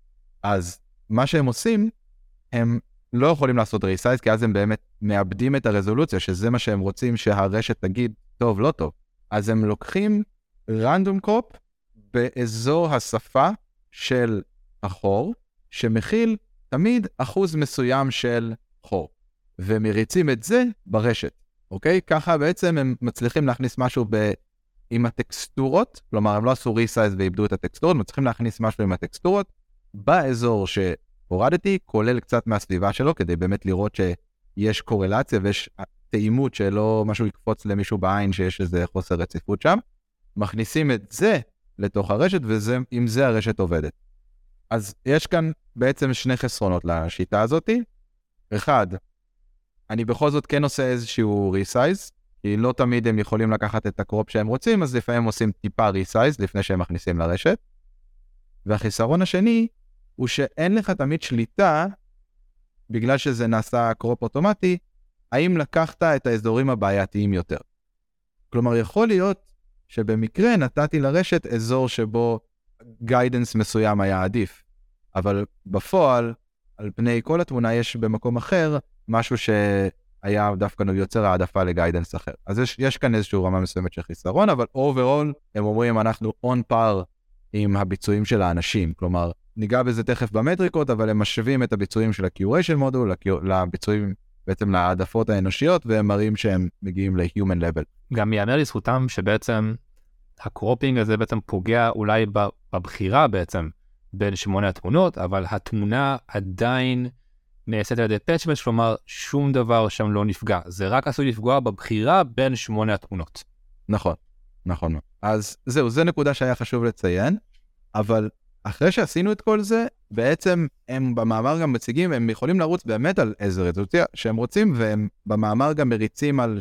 אז מה שהם עושים, הם לא יכולים לעשות ריסייז, כי אז הם באמת מאבדים את הרזולוציה, שזה מה שהם רוצים שהרשת תגיד, טוב, לא טוב. אז הם לוקחים רנדום קופ באזור השפה של החור, שמכיל תמיד אחוז מסוים של חור, ומריצים את זה ברשת, אוקיי? ככה בעצם הם מצליחים להכניס משהו ב... עם הטקסטורות, כלומר הם לא עשו ריסייז ואיבדו את הטקסטורות, הם צריכים להכניס משהו עם הטקסטורות באזור שהורדתי, כולל קצת מהסביבה שלו, כדי באמת לראות שיש קורלציה ויש תאימות שלא משהו יקפוץ למישהו בעין שיש איזה חוסר רציפות שם. מכניסים את זה לתוך הרשת ועם זה הרשת עובדת. אז יש כאן בעצם שני חסרונות לשיטה הזאתי. אחד, אני בכל זאת כן עושה איזשהו ריסייז, כי לא תמיד הם יכולים לקחת את ה-crop שהם רוצים, אז לפעמים עושים טיפה resize לפני שהם מכניסים לרשת. והחיסרון השני, הוא שאין לך תמיד שליטה, בגלל שזה נעשה crop אוטומטי, האם לקחת את האזורים הבעייתיים יותר. כלומר, יכול להיות שבמקרה נתתי לרשת אזור שבו guidance מסוים היה עדיף, אבל בפועל, על פני כל התמונה יש במקום אחר משהו שהיה דווקא יוצר העדפה ל-guidance אחר. אז יש, יש כאן איזושהי רמה מסוימת של חיסרון, אבל overall הם אומרים אנחנו on par עם הביצועים של האנשים, כלומר, ניגע בזה תכף במטריקות, אבל הם משווים את הביצועים של ה-Curation מודול לביצועים בעצם להעדפות האנושיות, והם מראים שהם מגיעים ל-Human Level. גם ייאמר לזכותם שבעצם ה-cropping הזה בעצם פוגע אולי בבחירה בעצם בין שמונה התמונות, אבל התמונה עדיין נעשית על ידי פאצ'מנט, כלומר שום דבר שם לא נפגע. זה רק עשוי לפגוע בבחירה בין שמונה התמונות. נכון, נכון. אז זהו, זו נקודה שהיה חשוב לציין, אבל אחרי שעשינו את כל זה, בעצם הם במאמר גם מציגים, הם יכולים לרוץ באמת על איזה רזולוציה שהם רוצים, והם במאמר גם מריצים על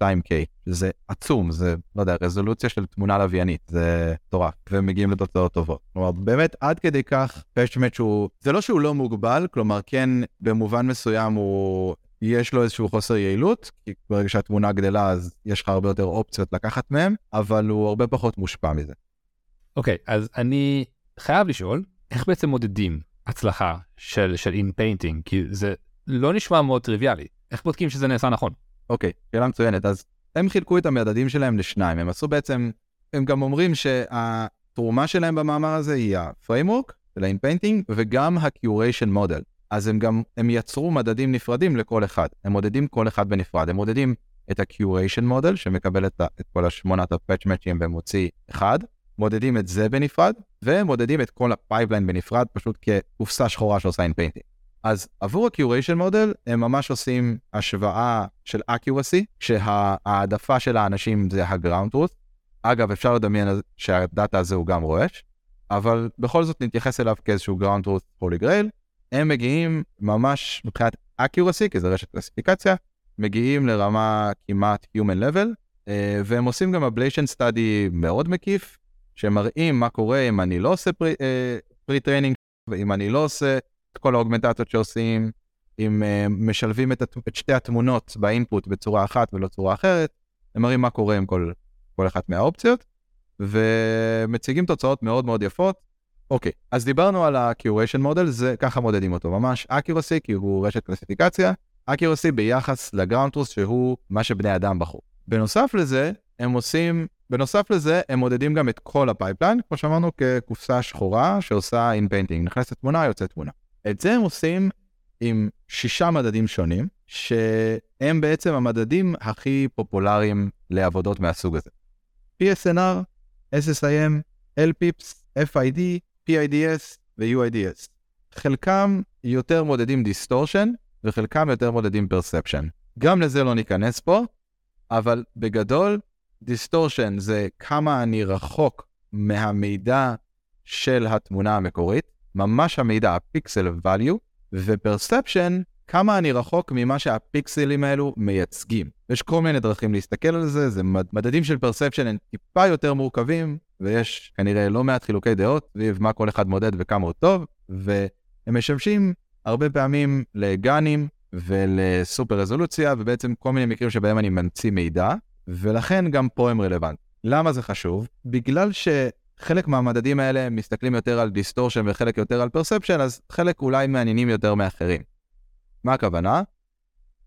62K, שזה עצום, זה, לא יודע, רזולוציה של תמונה לוויינית, זה מטורף, והם מגיעים לתוצאות טובות. כלומר, באמת, עד כדי כך, פשמט שהוא, זה לא שהוא לא מוגבל, כלומר, כן, במובן מסוים הוא... יש לו איזשהו חוסר יעילות, כי ברגע שהתמונה גדלה אז יש לך הרבה יותר אופציות לקחת מהם, אבל הוא הרבה פחות מושפע מזה. אוקיי, אוקיי, אז אני חייב לשאול, איך בעצם מודדים הצלחה של, של inpainting? כי זה לא נשמע מאוד טריוויאלי. איך בודקים שזה נעשה נכון? אוקיי, אוקיי, שאלה מצוינת. אז הם חילקו את המדדים שלהם לשניים. הם עשו בעצם, הם גם אומרים שהתרומה שלהם במאמר הזה היא ה-framework של ה- inpainting וגם ה-curation model. אז הם גם, הם יצרו מדדים נפרדים לכל אחד. הם מודדים כל אחד בנפרד. הם מודדים את ה-curation model שמקבל את, את כל השמונת ה- PatchMatch-ים ומוציא אחד, מודדים את זה בנפרד, ומודדים את כל ה-pipeline בנפרד, פשוט כקופסה שחורה שעושה inpainting. אז עבור ה- Curation model הם ממש עושים השוואה של accuracy, שההעדפה של האנשים זה ה-ground truth. אגב, אפשר לדמיין שהדאטה הזה הוא גם רועש, אבל בכל זאת נתייחס אליו כאיזשהו ground truth holy grail. הם מגיעים ממש מבחינת accuracy, כי זה רשת קלסיפיקציה, מגיעים לרמה כמעט human level, אה, והם עושים גם ablation study מאוד מקיף, שמראים מה קורה אם אני לא עושה pre-training, אה, ואם אני לא עושה את כל האוגמנטציות שעושים, אם אה, משלבים את, את שתי התמונות ב-input בצורה אחת ולא צורה אחרת, הם מראים מה קורה עם כל, כל אחת מהאופציות, ומציגים תוצאות מאוד מאוד יפות. אוקיי, אז דיברנו על ה-Curation Model, זה ככה מודדים אותו, ממש Accuracy, כי הוא רשת קלסיפיקציה, Accuracy ביחס ל-Ground Truth, שהוא מה שבני אדם בחרו. בנוסף לזה, הם עושים, בנוסף לזה, הם מודדים גם את כל ה pipeline, כמו שאמרנו, כקופסה שחורה שעושה inpainting, נכנסת תמונה, יוצאת תמונה. את זה הם עושים עם שישה מדדים שונים, שהם בעצם המדדים הכי פופולריים לעבודות מהסוג הזה. PSNR, SSIM, LPIPS, FID, PIDS ו-UIDS. חלקם יותר מודדים distortion וחלקם יותר מודדים perception. גם לזה לא ניכנס פה, אבל בגדול, distortion זה כמה אני רחוק מהמידע של התמונה המקורית, ממש המידע, הפיקסל value, ו perception, כמה אני רחוק ממה שהפיקסלים האלו מייצגים. יש כל מיני דרכים להסתכל על זה, זה מדדים של perception הם טיפה יותר מורכבים, ויש כנראה לא מעט חילוקי דעות סביב מה כל אחד מודד וכמה הוא טוב, והם משמשים הרבה פעמים לגאנים ולסופר רזולוציה, ובעצם כל מיני מקרים שבהם אני ממציא מידע, ולכן גם פה הם רלוונטיים. למה זה חשוב? בגלל ש... חלק מהמדדים האלה מסתכלים יותר על distortion וחלק יותר על perception, אז חלק אולי מעניינים יותר מאחרים. מה הכוונה?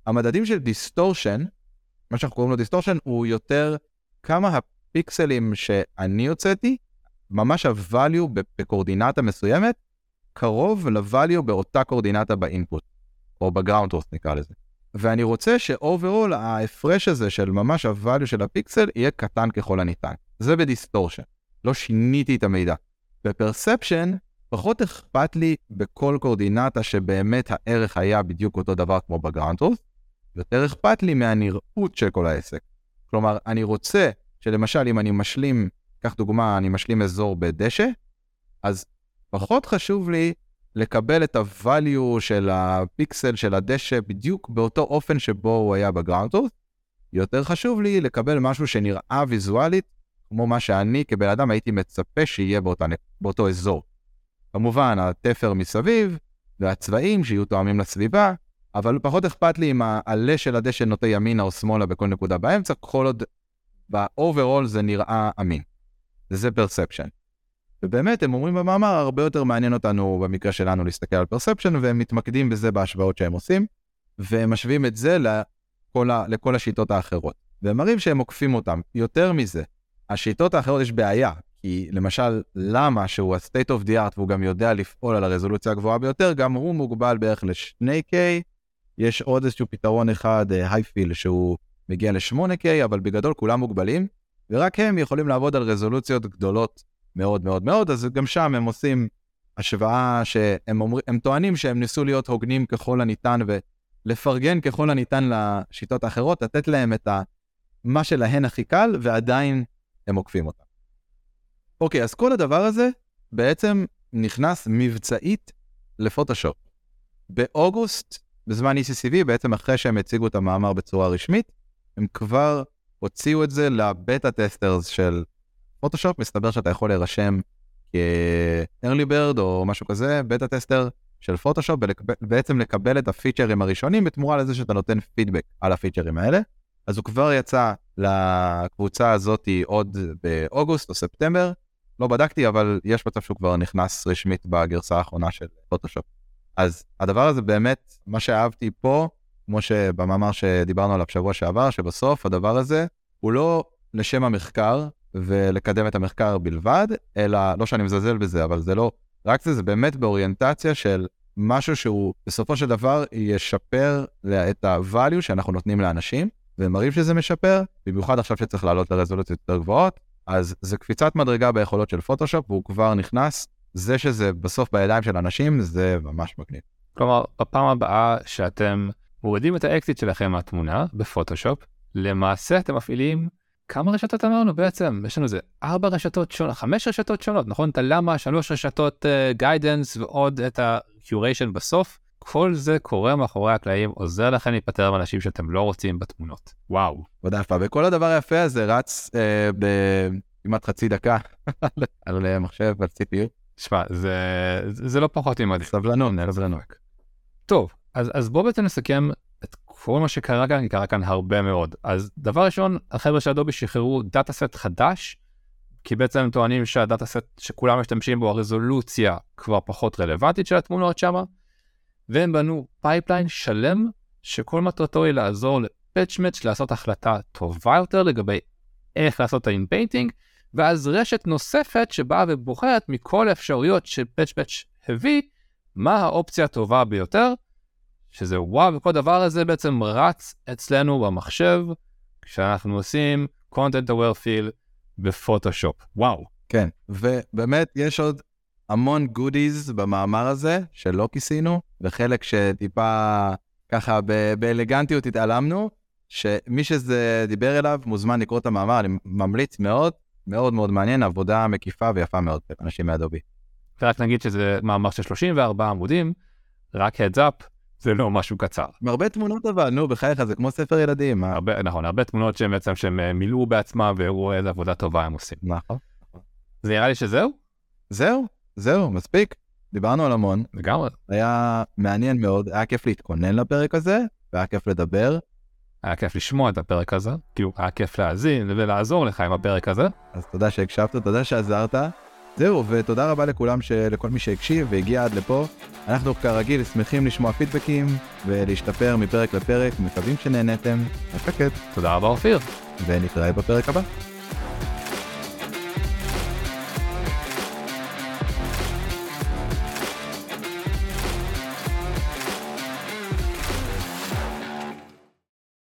המדדים של distortion, מה שאנחנו קוראים לו distortion, הוא יותר כמה הפיקסלים שאני הוצאתי, ממש ה-value בקורדינטה מסוימת, קרוב ל-value באותה קורדינטה ב input, או ב-ground truth נקרא לזה. ואני רוצה ש-overall ההפרש הזה של ממש ה-value של הפיקסל יהיה קטן ככל הניתן. זה ב distortion. לא שיניתי את המידע. ב perception, פחות אכפת לי בכל קורדינטה שבאמת הערך היה בדיוק אותו דבר כמו ב ground truth, יותר אכפת לי מהנראות של כל העסק. כלומר, אני רוצה שלמשל אם אני משלים, קח דוגמה, אני משלים אזור בדשא, אז פחות חשוב לי לקבל את ה-value של הפיקסל של הדשא בדיוק באותו אופן שבו הוא היה ב ground יותר חשוב לי לקבל משהו שנראה ויזואלית כמו מה שאני כבן אדם הייתי מצפה שיהיה באותה, באותו אזור. כמובן, התפר מסביב, והצבעים שיהיו תואמים לסביבה, אבל פחות אכפת לי אם העלה של הדשא נוטה ימינה או שמאלה בכל נקודה באמצע, כל עוד ב-overall זה נראה אמין. זה perception. ובאמת, הם אומרים במאמר, הרבה יותר מעניין אותנו במקרה שלנו להסתכל על perception, והם מתמקדים בזה בהשוואות שהם עושים, והם משווים את זה לכל, ה, לכל השיטות האחרות. והם מראים שהם עוקפים אותם. יותר מזה, השיטות האחרות יש בעיה, כי למשל, למה שהוא ה-state of the art והוא גם יודע לפעול על הרזולוציה הגבוהה ביותר, גם הוא מוגבל בערך ל-2K, יש עוד איזשהו פתרון אחד, הייפיל, uh, שהוא מגיע ל-8K, אבל בגדול כולם מוגבלים, ורק הם יכולים לעבוד על רזולוציות גדולות מאוד מאוד מאוד, אז גם שם הם עושים השוואה שהם אומר, הם טוענים שהם ניסו להיות הוגנים ככל הניתן ולפרגן ככל הניתן לשיטות האחרות, לתת להם את ה... מה שלהן הכי קל, ועדיין הם עוקפים אותה. אוקיי, אז כל הדבר הזה בעצם נכנס מבצעית לפוטושופ. באוגוסט, בזמן ECCV, בעצם אחרי שהם הציגו את המאמר בצורה רשמית, הם כבר הוציאו את זה ל beta testers של פוטושופ, מסתבר שאתה יכול להירשם כ-early bird או משהו כזה, beta tester של פוטושופ, ובעצם לקבל את הפיצ'רים הראשונים בתמורה לזה שאתה נותן פידבק על הפיצ'רים האלה. אז הוא כבר יצא לקבוצה הזאת עוד באוגוסט או ספטמבר. לא בדקתי, אבל יש מצב שהוא כבר נכנס רשמית בגרסה האחרונה של פוטושופ. אז הדבר הזה באמת, מה שאהבתי פה, כמו שבמאמר שדיברנו עליו שבוע שעבר, שבסוף הדבר הזה הוא לא לשם המחקר ולקדם את המחקר בלבד, אלא, לא שאני מזלזל בזה, אבל זה לא, רק זה, זה באמת באוריינטציה של משהו שהוא בסופו של דבר ישפר את ה-value שאנחנו נותנים לאנשים, ומראים שזה משפר, במיוחד עכשיו שצריך לעלות לרזולוציות יותר גבוהות, אז זה קפיצת מדרגה ביכולות של פוטושופ, והוא כבר נכנס. זה שזה בסוף בידיים של אנשים, זה ממש מגניב. כלומר, בפעם הבאה שאתם מורידים את האקסית שלכם מהתמונה בפוטושופ, למעשה אתם מפעילים כמה רשתות אמרנו בעצם? יש לנו איזה ארבע רשתות שונות, חמש רשתות שונות, נכון? את ה LaMa, שלוש רשתות guidance אה, ועוד את ה-curation בסוף. כל זה קורה מאחורי הקלעים, עוזר לכם להיפטר מאנשים שאתם לא רוצים בתמונות. וואו. תודה יפה, וכל הדבר היפה הזה רץ אה, בכמעט חצי דקה על מחשב, על CPU. שמע, זה, זה לא פחות ממדהים. סבלנות, סבלנות. טוב, אז, אז בואו בעצם נסכם כל מה שקרה כאן, קרה כאן הרבה מאוד. אז דבר ראשון, החבר'ה של אדובי שחררו dataset חדש, כי בעצם הם טוענים שה dataset שכולם משתמשים בו, הרזולוציה כבר פחות רלוונטית של התמונות שם, והם בנו pipeline שלם, שכל מטרתו היא לעזור ל PatchMatch לעשות החלטה טובה יותר לגבי איך לעשות את ה inpainting, ואז רשת נוספת שבאה ובוחרת מכל האפשרויות ש PatchMatch הביא, מה האופציה הטובה ביותר, שזה וואו, וכל דבר הזה בעצם רץ אצלנו במחשב, כשאנחנו עושים content aware fill בפוטושופ. וואו. כן, ובאמת יש עוד המון goodies במאמר הזה שלא כיסינו, וחלק שטיפה ככה באלגנטיות התעלמנו, שמי שזה דיבר אליו מוזמן לקרוא את המאמר, אני ממליץ מאוד, מאוד מאוד מעניין, עבודה מקיפה ויפה מאוד, אנשים מאדובי. ורק נגיד שזה מאמר של 34 עמודים, רק heads up, זה לא משהו קצר. הרבה תמונות אבל, נו, בחייך, זה כמו ספר ילדים. הרבה, נכון, הרבה תמונות שהם בעצם שהם אה, מילאו בעצמם והראו איזה עבודה טובה הם עושים. נכון. זה נראה לי שזהו? זהו, זהו, מספיק. דיברנו על המון. לגמרי. היה מעניין מאוד, היה כיף להתכונן לפרק הזה, והיה כיף לדבר. היה כיף לשמוע את הפרק הזה, כאילו היה כיף להאזין ולעזור לך עם הפרק הזה. אז תודה שהקשבת, תודה שעזרת. זהו, ותודה רבה לכולם, ש... לכל מי שהקשיב והגיע עד לפה. אנחנו כרגיל שמחים לשמוע פידבקים ולהשתפר מפרק לפרק, מקווים שנהנתם. מפקד. תודה רבה אופיר. ונתראה בפרק הבא.